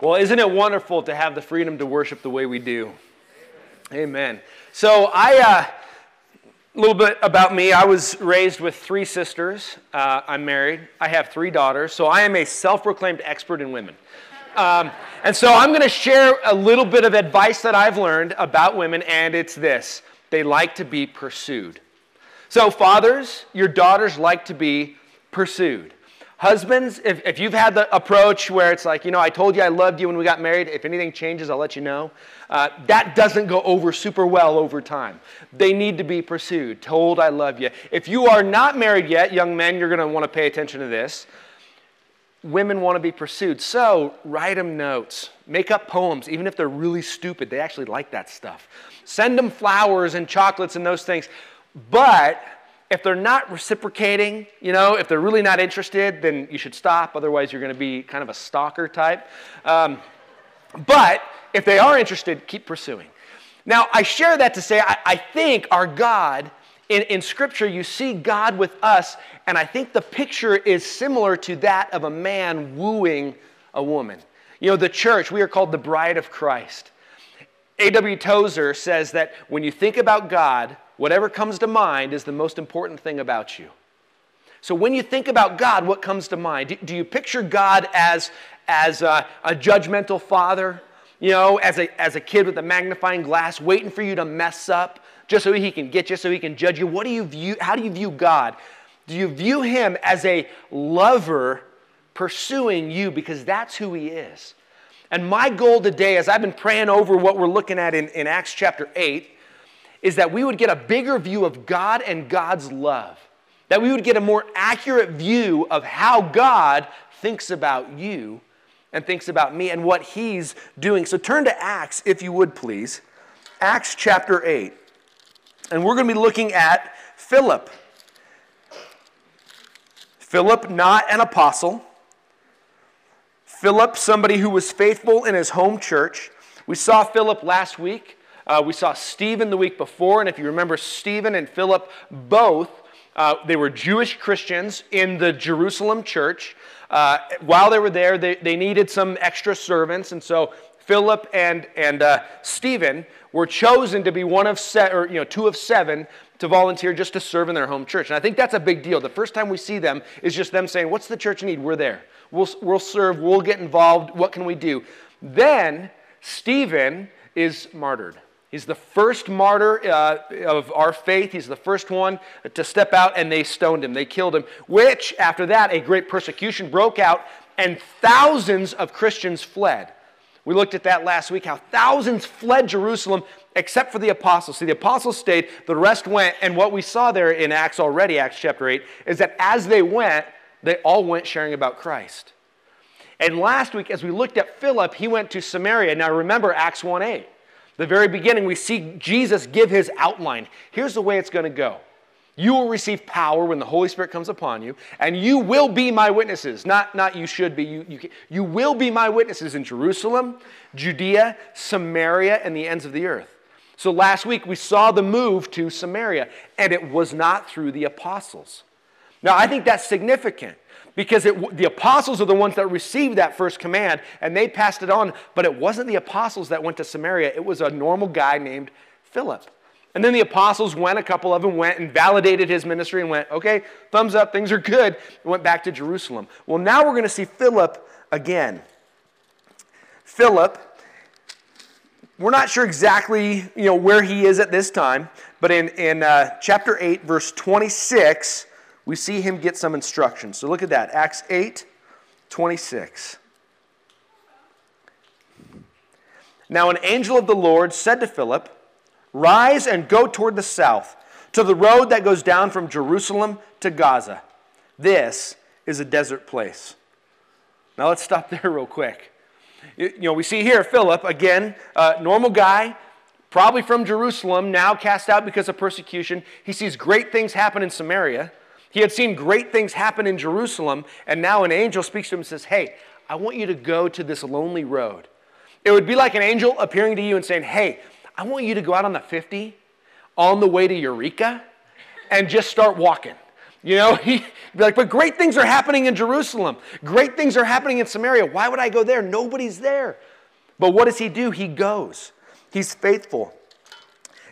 Well, isn't it wonderful to have the freedom to worship the way we do? Amen. So, I, a uh, little bit about me. I was raised with three sisters. Uh, I'm married. I have three daughters. So, I am a self proclaimed expert in women. Um, and so, I'm going to share a little bit of advice that I've learned about women, and it's this they like to be pursued. So, fathers, your daughters like to be pursued. Husbands, if, if you've had the approach where it's like, you know, I told you I loved you when we got married, if anything changes, I'll let you know, uh, that doesn't go over super well over time. They need to be pursued, told I love you. If you are not married yet, young men, you're going to want to pay attention to this. Women want to be pursued. So write them notes, make up poems, even if they're really stupid. They actually like that stuff. Send them flowers and chocolates and those things. But if they're not reciprocating, you know, if they're really not interested, then you should stop. Otherwise, you're going to be kind of a stalker type. Um, but if they are interested, keep pursuing. Now, I share that to say I, I think our God, in, in Scripture, you see God with us, and I think the picture is similar to that of a man wooing a woman. You know, the church, we are called the bride of Christ. A.W. Tozer says that when you think about God, whatever comes to mind is the most important thing about you. So when you think about God, what comes to mind? Do, you picture God as, as a, a, judgmental father? You know, as a, as a kid with a magnifying glass, waiting for you to mess up just so he can get you, so he can judge you. What do you view? How do you view God? Do you view him as a lover pursuing you because that's who he is? And my goal today, as I've been praying over what we're looking at in, in Acts chapter 8, is that we would get a bigger view of God and God's love. That we would get a more accurate view of how God thinks about you and thinks about me and what He's doing. So turn to Acts, if you would please. Acts chapter 8. And we're going to be looking at Philip. Philip, not an apostle. Philip, somebody who was faithful in his home church. We saw Philip last week. Uh, we saw Stephen the week before, and if you remember, Stephen and Philip both, uh, they were Jewish Christians in the Jerusalem church. Uh, while they were there, they, they needed some extra servants, and so Philip and, and uh, Stephen were chosen to be one of se- or, you know, two of seven to volunteer just to serve in their home church. And I think that's a big deal. The first time we see them is just them saying, What's the church need? We're there. We'll, we'll serve. We'll get involved. What can we do? Then Stephen is martyred. He's the first martyr uh, of our faith. He's the first one to step out, and they stoned him. They killed him, which, after that, a great persecution broke out, and thousands of Christians fled. We looked at that last week, how thousands fled Jerusalem except for the apostles. See, the apostles stayed, the rest went, and what we saw there in Acts already, Acts chapter 8, is that as they went, they all went sharing about Christ. And last week, as we looked at Philip, he went to Samaria. Now remember Acts 1 8 the very beginning, we see Jesus give his outline. Here's the way it's going to go. You will receive power when the Holy Spirit comes upon you, and you will be my witnesses. Not, not you should be, you, you, you will be my witnesses in Jerusalem, Judea, Samaria, and the ends of the earth. So last week we saw the move to Samaria, and it was not through the apostles. Now, I think that's significant because it, the apostles are the ones that received that first command and they passed it on. But it wasn't the apostles that went to Samaria, it was a normal guy named Philip. And then the apostles went, a couple of them went and validated his ministry and went, okay, thumbs up, things are good, and went back to Jerusalem. Well, now we're going to see Philip again. Philip, we're not sure exactly you know, where he is at this time, but in, in uh, chapter 8, verse 26, we see him get some instructions. So look at that Acts 8 26. Now, an angel of the Lord said to Philip, Rise and go toward the south, to the road that goes down from Jerusalem to Gaza. This is a desert place. Now, let's stop there real quick. You know, we see here Philip, again, normal guy, probably from Jerusalem, now cast out because of persecution. He sees great things happen in Samaria. He had seen great things happen in Jerusalem, and now an angel speaks to him and says, Hey, I want you to go to this lonely road. It would be like an angel appearing to you and saying, Hey, I want you to go out on the 50 on the way to Eureka and just start walking. You know, he'd be like, but great things are happening in Jerusalem. Great things are happening in Samaria. Why would I go there? Nobody's there. But what does he do? He goes. He's faithful.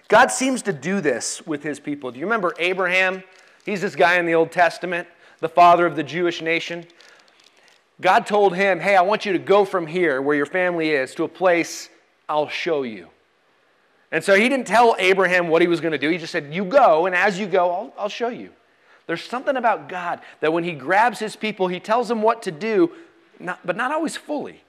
God seems to do this with his people. Do you remember Abraham? He's this guy in the Old Testament, the father of the Jewish nation. God told him, Hey, I want you to go from here, where your family is, to a place I'll show you. And so he didn't tell Abraham what he was going to do. He just said, You go, and as you go, I'll, I'll show you. There's something about God that when he grabs his people, he tells them what to do, not, but not always fully.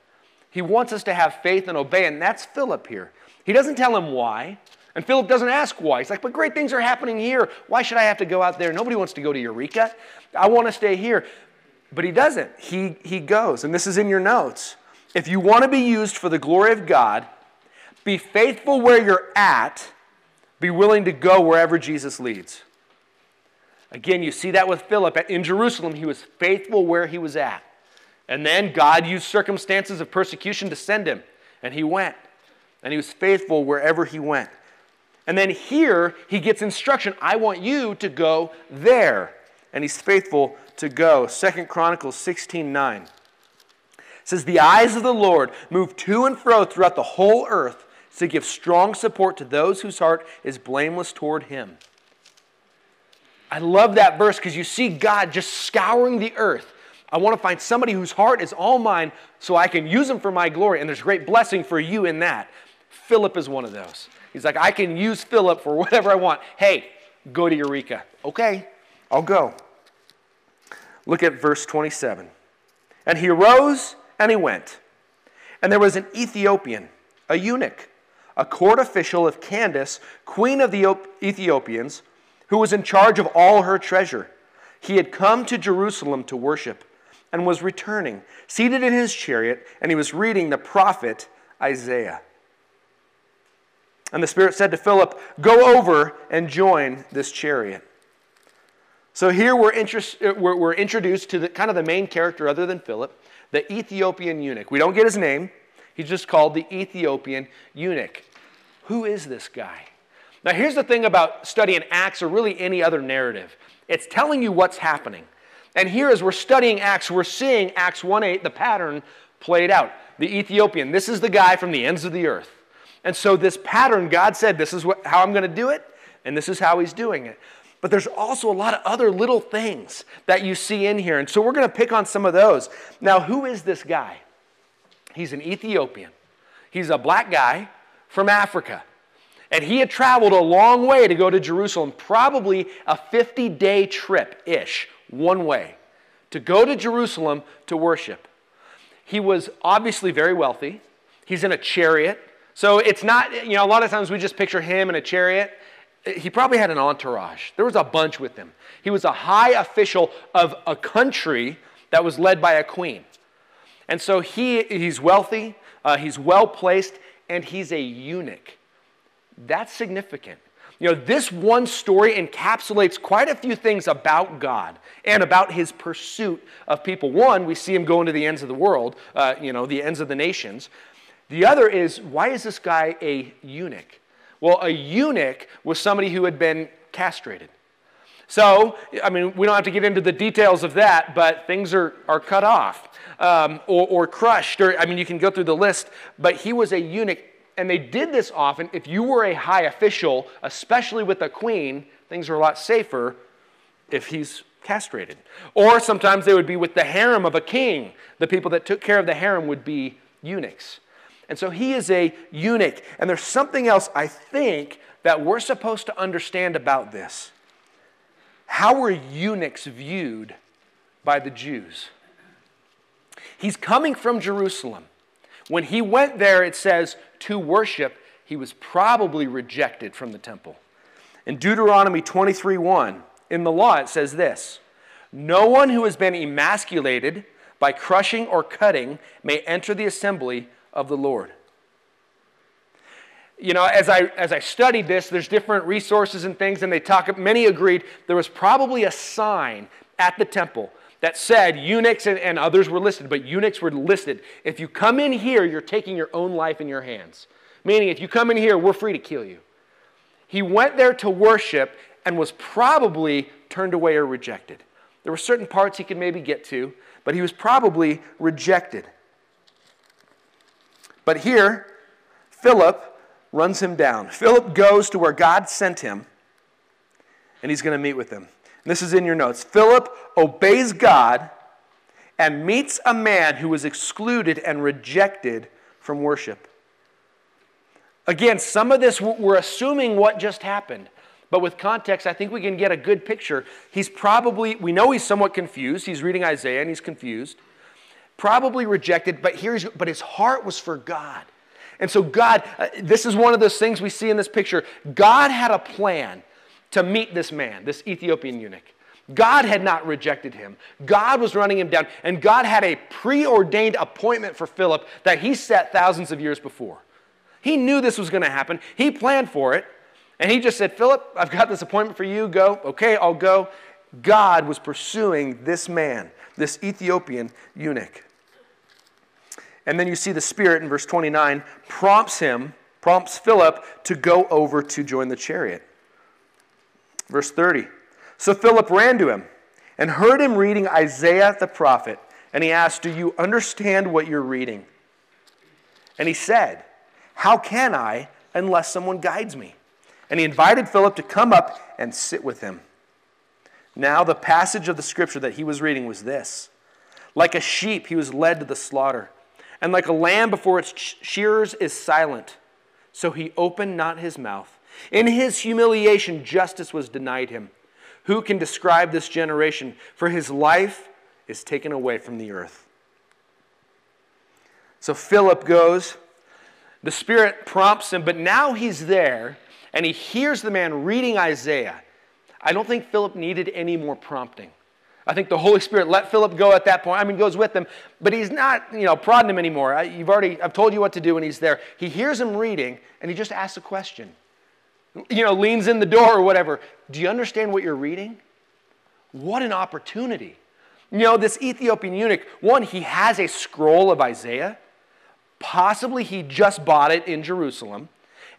He wants us to have faith and obey, and that's Philip here. He doesn't tell him why, and Philip doesn't ask why. He's like, But great things are happening here. Why should I have to go out there? Nobody wants to go to Eureka. I want to stay here. But he doesn't. He, he goes, and this is in your notes. If you want to be used for the glory of God, be faithful where you're at, be willing to go wherever Jesus leads. Again, you see that with Philip. In Jerusalem, he was faithful where he was at. And then God used circumstances of persecution to send him, and he went. And he was faithful wherever he went. And then here, he gets instruction I want you to go there. And he's faithful to go. Second Chronicles 16 9 says, The eyes of the Lord move to and fro throughout the whole earth to give strong support to those whose heart is blameless toward him. I love that verse because you see God just scouring the earth. I want to find somebody whose heart is all mine so I can use them for my glory. And there's great blessing for you in that. Philip is one of those. He's like, I can use Philip for whatever I want. Hey, go to Eureka. Okay, I'll go. Look at verse 27. And he arose and he went. And there was an Ethiopian, a eunuch, a court official of Candace, queen of the Ethiopians, who was in charge of all her treasure. He had come to Jerusalem to worship and was returning, seated in his chariot, and he was reading the prophet Isaiah. And the Spirit said to Philip, Go over and join this chariot. So here we're, interest, uh, we're, we're introduced to the, kind of the main character other than Philip, the Ethiopian eunuch. We don't get his name, he's just called the Ethiopian eunuch. Who is this guy? Now, here's the thing about studying Acts or really any other narrative it's telling you what's happening. And here, as we're studying Acts, we're seeing Acts 1 8, the pattern played out. The Ethiopian, this is the guy from the ends of the earth. And so, this pattern, God said, this is what, how I'm going to do it, and this is how he's doing it. But there's also a lot of other little things that you see in here. And so we're going to pick on some of those. Now, who is this guy? He's an Ethiopian. He's a black guy from Africa. And he had traveled a long way to go to Jerusalem, probably a 50 day trip ish, one way, to go to Jerusalem to worship. He was obviously very wealthy. He's in a chariot. So it's not, you know, a lot of times we just picture him in a chariot he probably had an entourage. There was a bunch with him. He was a high official of a country that was led by a queen. And so he, he's wealthy, uh, he's well placed, and he's a eunuch. That's significant. You know, this one story encapsulates quite a few things about God and about his pursuit of people. One, we see him going to the ends of the world, uh, you know, the ends of the nations. The other is, why is this guy a eunuch? Well, a eunuch was somebody who had been castrated. So, I mean, we don't have to get into the details of that, but things are, are cut off um, or, or crushed. Or, I mean, you can go through the list, but he was a eunuch. And they did this often. If you were a high official, especially with a queen, things are a lot safer if he's castrated. Or sometimes they would be with the harem of a king. The people that took care of the harem would be eunuchs. And so he is a eunuch. And there's something else I think that we're supposed to understand about this. How were eunuchs viewed by the Jews? He's coming from Jerusalem. When he went there, it says, to worship, he was probably rejected from the temple. In Deuteronomy 23 1, in the law, it says this No one who has been emasculated by crushing or cutting may enter the assembly of the Lord. You know, as I, as I studied this, there's different resources and things, and they talk, many agreed there was probably a sign at the temple that said eunuchs and, and others were listed, but eunuchs were listed. If you come in here, you're taking your own life in your hands. Meaning, if you come in here, we're free to kill you. He went there to worship and was probably turned away or rejected. There were certain parts he could maybe get to, but he was probably rejected. But here, Philip runs him down. Philip goes to where God sent him, and he's going to meet with him. And this is in your notes. Philip obeys God and meets a man who was excluded and rejected from worship. Again, some of this we're assuming what just happened. But with context, I think we can get a good picture. He's probably, we know he's somewhat confused. He's reading Isaiah and he's confused. Probably rejected, but here's, but his heart was for God. And so, God, uh, this is one of those things we see in this picture. God had a plan to meet this man, this Ethiopian eunuch. God had not rejected him. God was running him down. And God had a preordained appointment for Philip that he set thousands of years before. He knew this was going to happen, he planned for it. And he just said, Philip, I've got this appointment for you. Go. Okay, I'll go. God was pursuing this man, this Ethiopian eunuch. And then you see the Spirit in verse 29 prompts him, prompts Philip to go over to join the chariot. Verse 30. So Philip ran to him and heard him reading Isaiah the prophet. And he asked, Do you understand what you're reading? And he said, How can I unless someone guides me? And he invited Philip to come up and sit with him. Now, the passage of the scripture that he was reading was this Like a sheep, he was led to the slaughter, and like a lamb before its shearers is silent. So he opened not his mouth. In his humiliation, justice was denied him. Who can describe this generation? For his life is taken away from the earth. So Philip goes. The Spirit prompts him, but now he's there and he hears the man reading Isaiah. I don't think Philip needed any more prompting. I think the Holy Spirit let Philip go at that point. I mean, goes with him, but he's not, you know, prodding him anymore. I, you've already, I've told you what to do, and he's there. He hears him reading, and he just asks a question. You know, leans in the door or whatever. Do you understand what you're reading? What an opportunity. You know, this Ethiopian eunuch, one, he has a scroll of Isaiah. Possibly he just bought it in Jerusalem.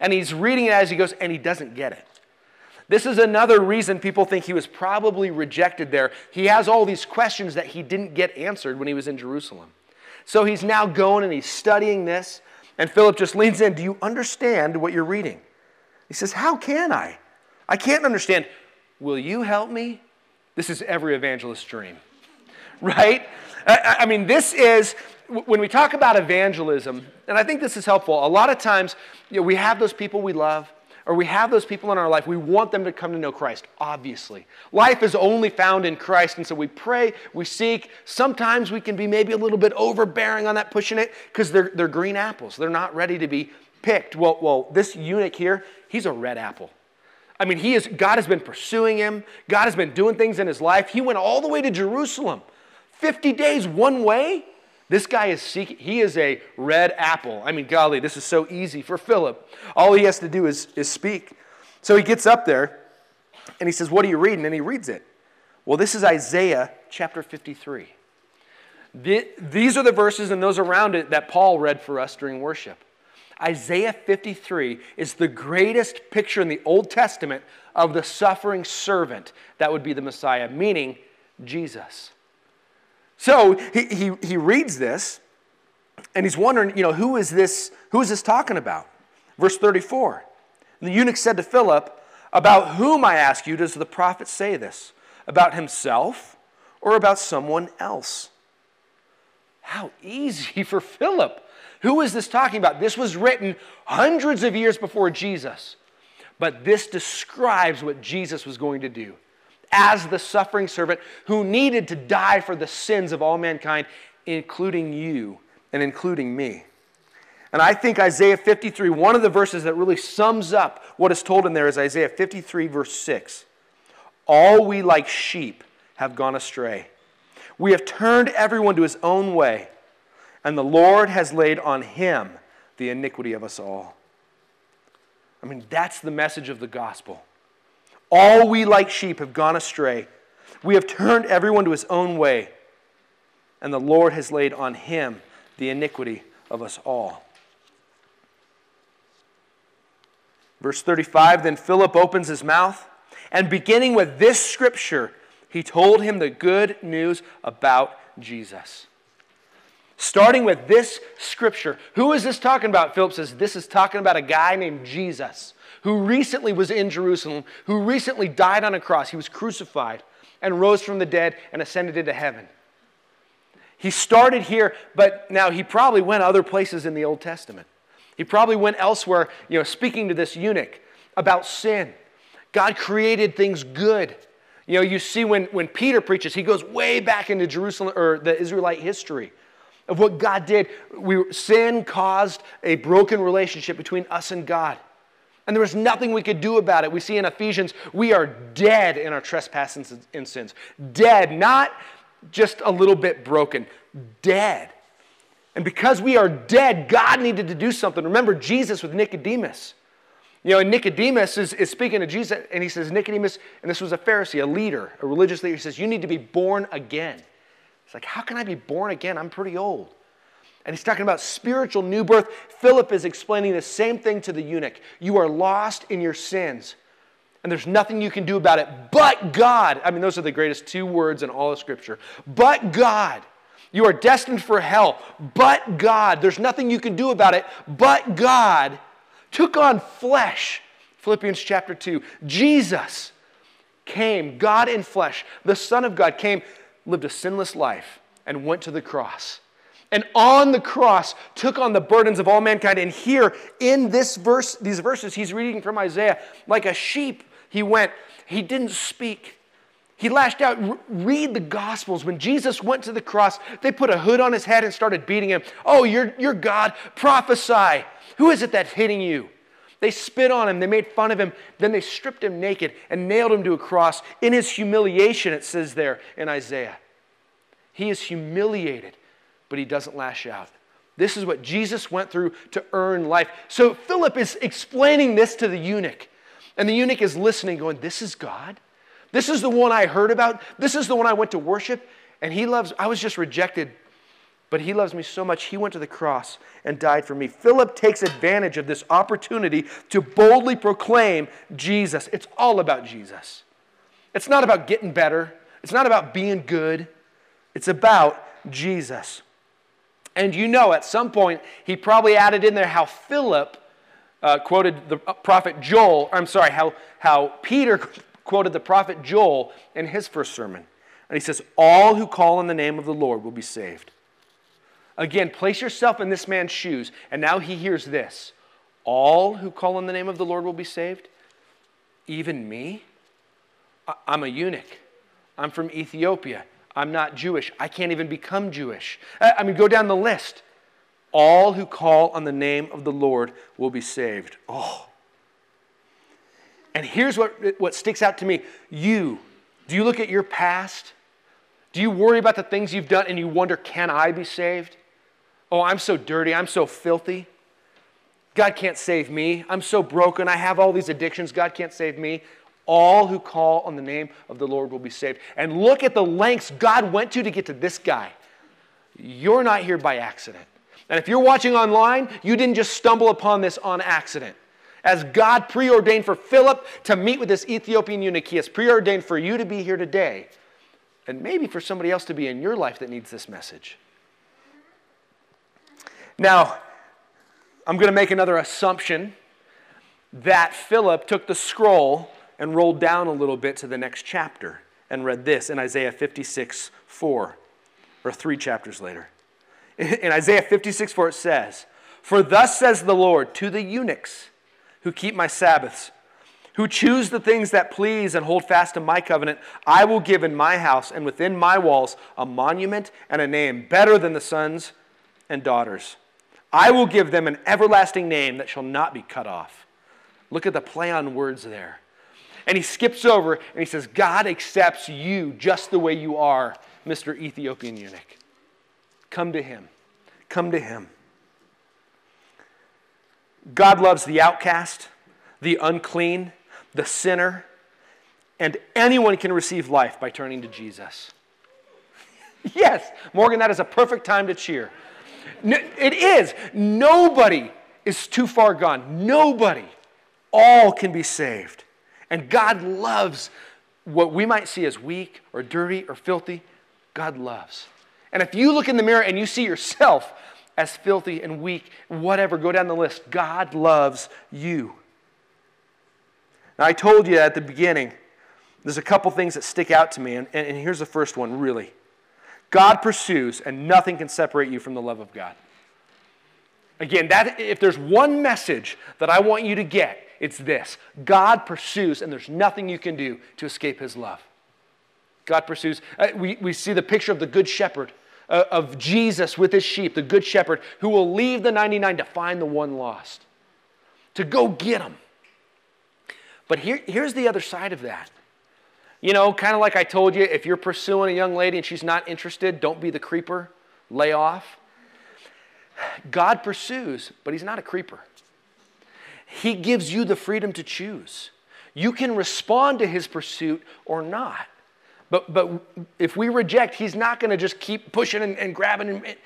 And he's reading it as he goes, and he doesn't get it. This is another reason people think he was probably rejected there. He has all these questions that he didn't get answered when he was in Jerusalem. So he's now going and he's studying this. And Philip just leans in. Do you understand what you're reading? He says, How can I? I can't understand. Will you help me? This is every evangelist's dream, right? I, mean, this is, when we talk about evangelism, and I think this is helpful, a lot of times you know, we have those people we love, or we have those people in our life, we want them to come to know Christ, obviously. Life is only found in Christ, and so we pray, we seek. Sometimes we can be maybe a little bit overbearing on that, pushing it, because they're, they're green apples. They're not ready to be picked. Well, well, this eunuch here, he's a red apple. I mean, he is, God has been pursuing him. God has been doing things in his life. He went all the way to Jerusalem, 50 days one way. This guy is seeking, he is a red apple. I mean, golly, this is so easy for Philip. All he has to do is, is speak. So he gets up there and he says, What are you reading? And he reads it. Well, this is Isaiah chapter 53. These are the verses and those around it that Paul read for us during worship. Isaiah 53 is the greatest picture in the Old Testament of the suffering servant that would be the Messiah, meaning Jesus. So he, he, he reads this and he's wondering, you know, who is this, who is this talking about? Verse 34. And the eunuch said to Philip, About whom, I ask you, does the prophet say this? About himself or about someone else? How easy for Philip who is this talking about? This was written hundreds of years before Jesus. But this describes what Jesus was going to do as the suffering servant who needed to die for the sins of all mankind, including you and including me. And I think Isaiah 53, one of the verses that really sums up what is told in there is Isaiah 53, verse 6. All we like sheep have gone astray. We have turned everyone to his own way and the Lord has laid on him the iniquity of us all. I mean, that's the message of the gospel. All we like sheep have gone astray. We have turned everyone to his own way, and the Lord has laid on him the iniquity of us all. Verse 35 Then Philip opens his mouth, and beginning with this scripture, He told him the good news about Jesus. Starting with this scripture. Who is this talking about? Philip says, This is talking about a guy named Jesus who recently was in Jerusalem, who recently died on a cross. He was crucified and rose from the dead and ascended into heaven. He started here, but now he probably went other places in the Old Testament. He probably went elsewhere, you know, speaking to this eunuch about sin. God created things good. You know, you see when, when Peter preaches, he goes way back into Jerusalem or the Israelite history of what God did. We, sin caused a broken relationship between us and God. And there was nothing we could do about it. We see in Ephesians, we are dead in our trespasses and sins. Dead, not just a little bit broken, dead. And because we are dead, God needed to do something. Remember Jesus with Nicodemus. You know, and Nicodemus is, is speaking to Jesus, and he says, Nicodemus, and this was a Pharisee, a leader, a religious leader, he says, You need to be born again. It's like, How can I be born again? I'm pretty old. And he's talking about spiritual new birth. Philip is explaining the same thing to the eunuch. You are lost in your sins, and there's nothing you can do about it but God. I mean, those are the greatest two words in all of Scripture. But God. You are destined for hell, but God. There's nothing you can do about it, but God took on flesh. Philippians chapter 2. Jesus came, God in flesh, the Son of God came, lived a sinless life, and went to the cross and on the cross took on the burdens of all mankind. And here in this verse, these verses, he's reading from Isaiah, like a sheep, he went. He didn't speak. He lashed out. Read the Gospels. When Jesus went to the cross, they put a hood on his head and started beating him. Oh, you're, you're God. Prophesy. Who is it that's hitting you? They spit on him. They made fun of him. Then they stripped him naked and nailed him to a cross. In his humiliation, it says there in Isaiah. He is humiliated but he doesn't lash out. This is what Jesus went through to earn life. So Philip is explaining this to the eunuch. And the eunuch is listening, going, This is God? This is the one I heard about. This is the one I went to worship. And he loves, I was just rejected, but he loves me so much. He went to the cross and died for me. Philip takes advantage of this opportunity to boldly proclaim Jesus. It's all about Jesus. It's not about getting better, it's not about being good, it's about Jesus. And you know, at some point, he probably added in there how Philip uh, quoted the uh, prophet Joel, I'm sorry, how, how Peter quoted the prophet Joel in his first sermon. And he says, All who call on the name of the Lord will be saved. Again, place yourself in this man's shoes. And now he hears this All who call on the name of the Lord will be saved? Even me? I'm a eunuch. I'm from Ethiopia. I'm not Jewish. I can't even become Jewish. I mean, go down the list. All who call on the name of the Lord will be saved. Oh. And here's what, what sticks out to me. You, do you look at your past? Do you worry about the things you've done and you wonder, can I be saved? Oh, I'm so dirty. I'm so filthy. God can't save me. I'm so broken. I have all these addictions. God can't save me. All who call on the name of the Lord will be saved. And look at the lengths God went to to get to this guy. You're not here by accident. And if you're watching online, you didn't just stumble upon this on accident. As God preordained for Philip to meet with this Ethiopian eunuch, He has preordained for you to be here today, and maybe for somebody else to be in your life that needs this message. Now, I'm going to make another assumption that Philip took the scroll and rolled down a little bit to the next chapter and read this in Isaiah 56 4, or three chapters later. In Isaiah 56 4, it says, For thus says the Lord to the eunuchs who keep my Sabbaths, who choose the things that please and hold fast to my covenant, I will give in my house and within my walls a monument and a name better than the sons and daughters. I will give them an everlasting name that shall not be cut off. Look at the play on words there. And he skips over and he says, God accepts you just the way you are, Mr. Ethiopian eunuch. Come to him. Come to him. God loves the outcast, the unclean, the sinner, and anyone can receive life by turning to Jesus. yes, Morgan, that is a perfect time to cheer. It is. Nobody is too far gone. Nobody. All can be saved. And God loves what we might see as weak or dirty or filthy, God loves. And if you look in the mirror and you see yourself as filthy and weak, whatever, go down the list, God loves you. Now, I told you at the beginning, there's a couple things that stick out to me, and, and here's the first one really. God pursues, and nothing can separate you from the love of God. Again, that, if there's one message that I want you to get, it's this God pursues, and there's nothing you can do to escape his love. God pursues. Uh, we, we see the picture of the Good Shepherd, uh, of Jesus with his sheep, the Good Shepherd, who will leave the 99 to find the one lost, to go get him. But here, here's the other side of that. You know, kind of like I told you, if you're pursuing a young lady and she's not interested, don't be the creeper, lay off. God pursues, but He's not a creeper. He gives you the freedom to choose. You can respond to His pursuit or not. But, but if we reject, He's not going to just keep pushing and, and grabbing. And,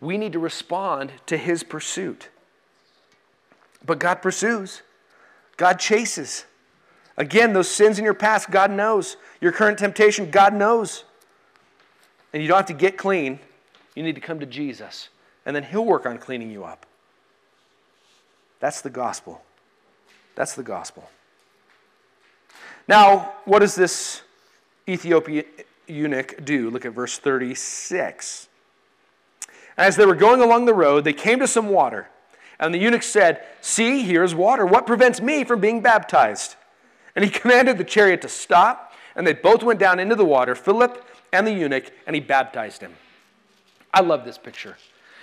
we need to respond to His pursuit. But God pursues, God chases. Again, those sins in your past, God knows. Your current temptation, God knows. And you don't have to get clean. You need to come to Jesus and then He'll work on cleaning you up. That's the gospel. That's the gospel. Now, what does this Ethiopian eunuch do? Look at verse 36. As they were going along the road, they came to some water. And the eunuch said, See, here's water. What prevents me from being baptized? And he commanded the chariot to stop, and they both went down into the water, Philip and the eunuch, and he baptized him. I love this picture.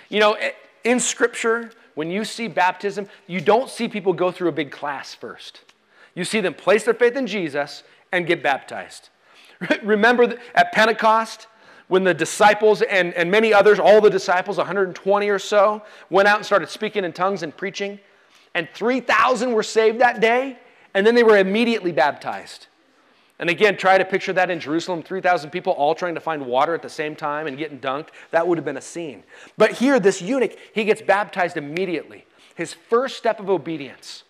You know, in Scripture, when you see baptism, you don't see people go through a big class first. You see them place their faith in Jesus and get baptized. Remember at Pentecost, when the disciples and, and many others, all the disciples, 120 or so, went out and started speaking in tongues and preaching, and 3,000 were saved that day, and then they were immediately baptized. And again, try to picture that in Jerusalem 3,000 people all trying to find water at the same time and getting dunked. That would have been a scene. But here, this eunuch, he gets baptized immediately. His first step of obedience.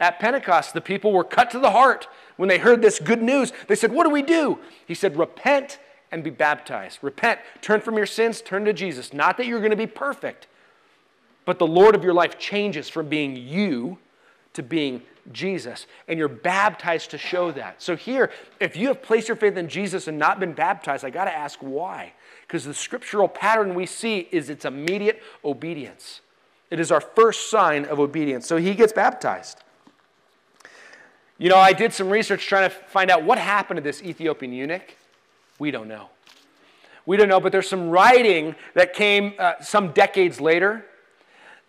At Pentecost, the people were cut to the heart when they heard this good news. They said, What do we do? He said, Repent and be baptized. Repent, turn from your sins, turn to Jesus. Not that you're going to be perfect, but the Lord of your life changes from being you to being Jesus, and you're baptized to show that. So, here, if you have placed your faith in Jesus and not been baptized, I got to ask why. Because the scriptural pattern we see is its immediate obedience. It is our first sign of obedience. So, he gets baptized. You know, I did some research trying to find out what happened to this Ethiopian eunuch. We don't know. We don't know, but there's some writing that came uh, some decades later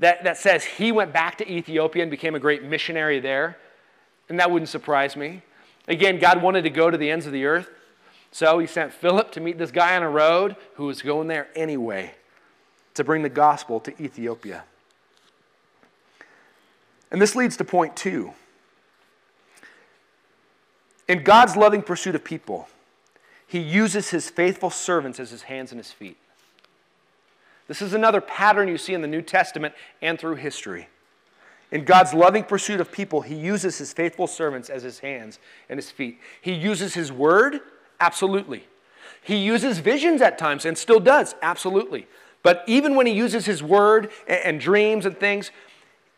that, that says he went back to Ethiopia and became a great missionary there. And that wouldn't surprise me. Again, God wanted to go to the ends of the earth. So he sent Philip to meet this guy on a road who was going there anyway to bring the gospel to Ethiopia. And this leads to point two. In God's loving pursuit of people, he uses his faithful servants as his hands and his feet. This is another pattern you see in the New Testament and through history. In God's loving pursuit of people, He uses His faithful servants as His hands and His feet. He uses His word, absolutely. He uses visions at times and still does, absolutely. But even when He uses His word and, and dreams and things,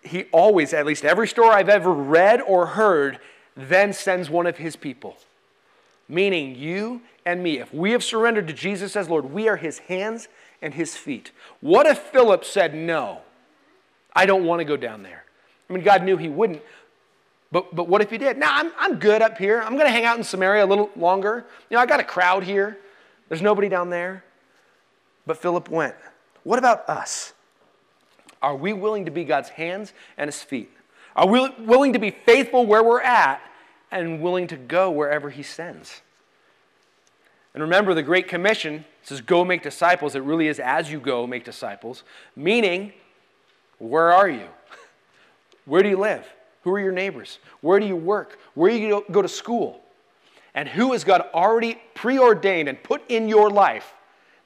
He always, at least every story I've ever read or heard, then sends one of His people. Meaning you and me. If we have surrendered to Jesus as Lord, we are His hands and his feet. What if Philip said, No, I don't want to go down there? I mean, God knew he wouldn't. But, but what if he did? Now, I'm, I'm good up here. I'm going to hang out in Samaria a little longer. You know, I got a crowd here. There's nobody down there. But Philip went. What about us? Are we willing to be God's hands and his feet? Are we willing to be faithful where we're at and willing to go wherever he sends? And remember, the Great Commission says, Go make disciples. It really is as you go, make disciples. Meaning, where are you? Where do you live? Who are your neighbors? Where do you work? Where do you go to school? And who has God already preordained and put in your life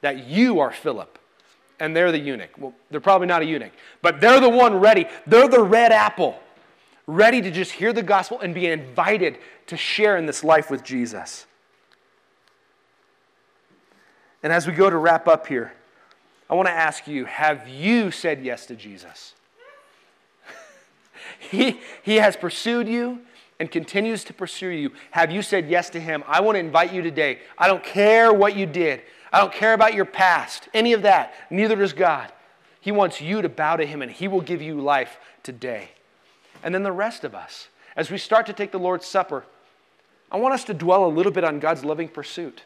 that you are Philip? And they're the eunuch. Well, they're probably not a eunuch, but they're the one ready. They're the red apple, ready to just hear the gospel and be invited to share in this life with Jesus. And as we go to wrap up here, I want to ask you have you said yes to Jesus? he, he has pursued you and continues to pursue you. Have you said yes to Him? I want to invite you today. I don't care what you did, I don't care about your past, any of that. Neither does God. He wants you to bow to Him and He will give you life today. And then the rest of us, as we start to take the Lord's Supper, I want us to dwell a little bit on God's loving pursuit.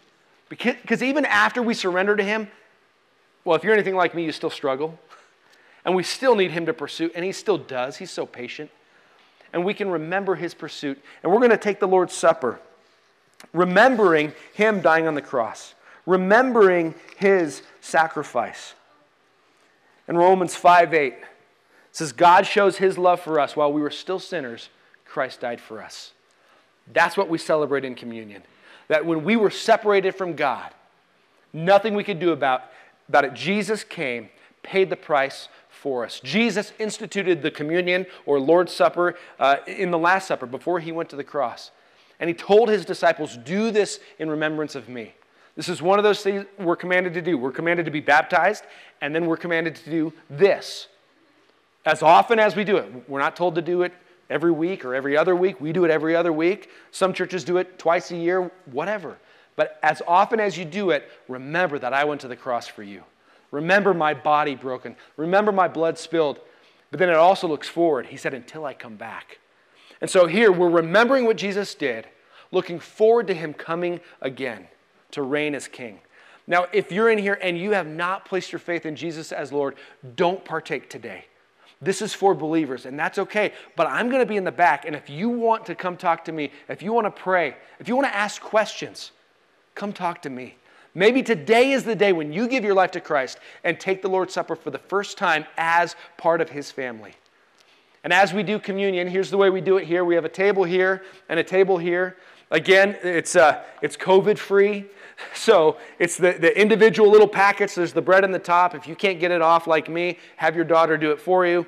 Because even after we surrender to Him, well, if you're anything like me, you still struggle. And we still need Him to pursue, and He still does. He's so patient. And we can remember His pursuit. And we're going to take the Lord's Supper, remembering Him dying on the cross, remembering His sacrifice. In Romans 5 8, it says, God shows His love for us while we were still sinners, Christ died for us. That's what we celebrate in communion. That when we were separated from God, nothing we could do about, about it, Jesus came, paid the price for us. Jesus instituted the communion or Lord's Supper uh, in the Last Supper before he went to the cross. And he told his disciples, Do this in remembrance of me. This is one of those things we're commanded to do. We're commanded to be baptized, and then we're commanded to do this. As often as we do it, we're not told to do it every week or every other week. We do it every other week. Some churches do it twice a year, whatever. But as often as you do it, remember that I went to the cross for you. Remember my body broken. Remember my blood spilled. But then it also looks forward. He said, until I come back. And so here we're remembering what Jesus did, looking forward to him coming again to reign as king. Now, if you're in here and you have not placed your faith in Jesus as Lord, don't partake today. This is for believers, and that's okay. But I'm going to be in the back, and if you want to come talk to me, if you want to pray, if you want to ask questions, come talk to me. Maybe today is the day when you give your life to Christ and take the Lord's Supper for the first time as part of His family. And as we do communion, here's the way we do it here. We have a table here and a table here. Again, it's, uh, it's COVID free. So it's the, the individual little packets. There's the bread in the top. If you can't get it off like me, have your daughter do it for you.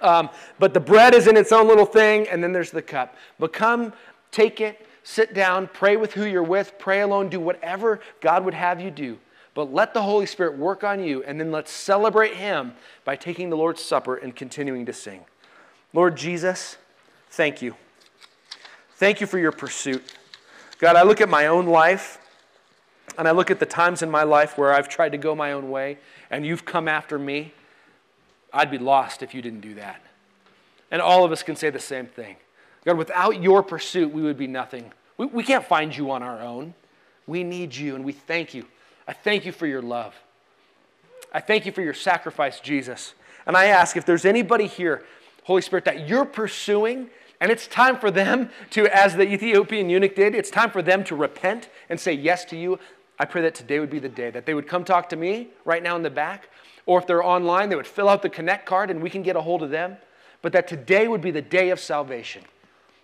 Um, but the bread is in its own little thing, and then there's the cup. But come, take it, sit down, pray with who you're with, pray alone, do whatever God would have you do. But let the Holy Spirit work on you, and then let's celebrate Him by taking the Lord's Supper and continuing to sing. Lord Jesus, thank you. Thank you for your pursuit. God, I look at my own life and I look at the times in my life where I've tried to go my own way and you've come after me, I'd be lost if you didn't do that. And all of us can say the same thing. God, without your pursuit, we would be nothing. We, we can't find you on our own. We need you, and we thank you. I thank you for your love. I thank you for your sacrifice, Jesus. And I ask if there's anybody here, Holy Spirit, that you're pursuing, and it's time for them to, as the Ethiopian eunuch did, it's time for them to repent and say yes to you. I pray that today would be the day that they would come talk to me right now in the back, or if they're online, they would fill out the Connect card and we can get a hold of them. But that today would be the day of salvation.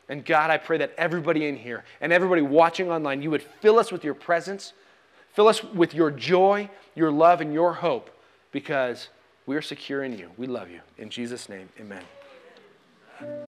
And God, I pray that everybody in here and everybody watching online, you would fill us with your presence, fill us with your joy, your love, and your hope because we are secure in you. We love you. In Jesus' name, amen.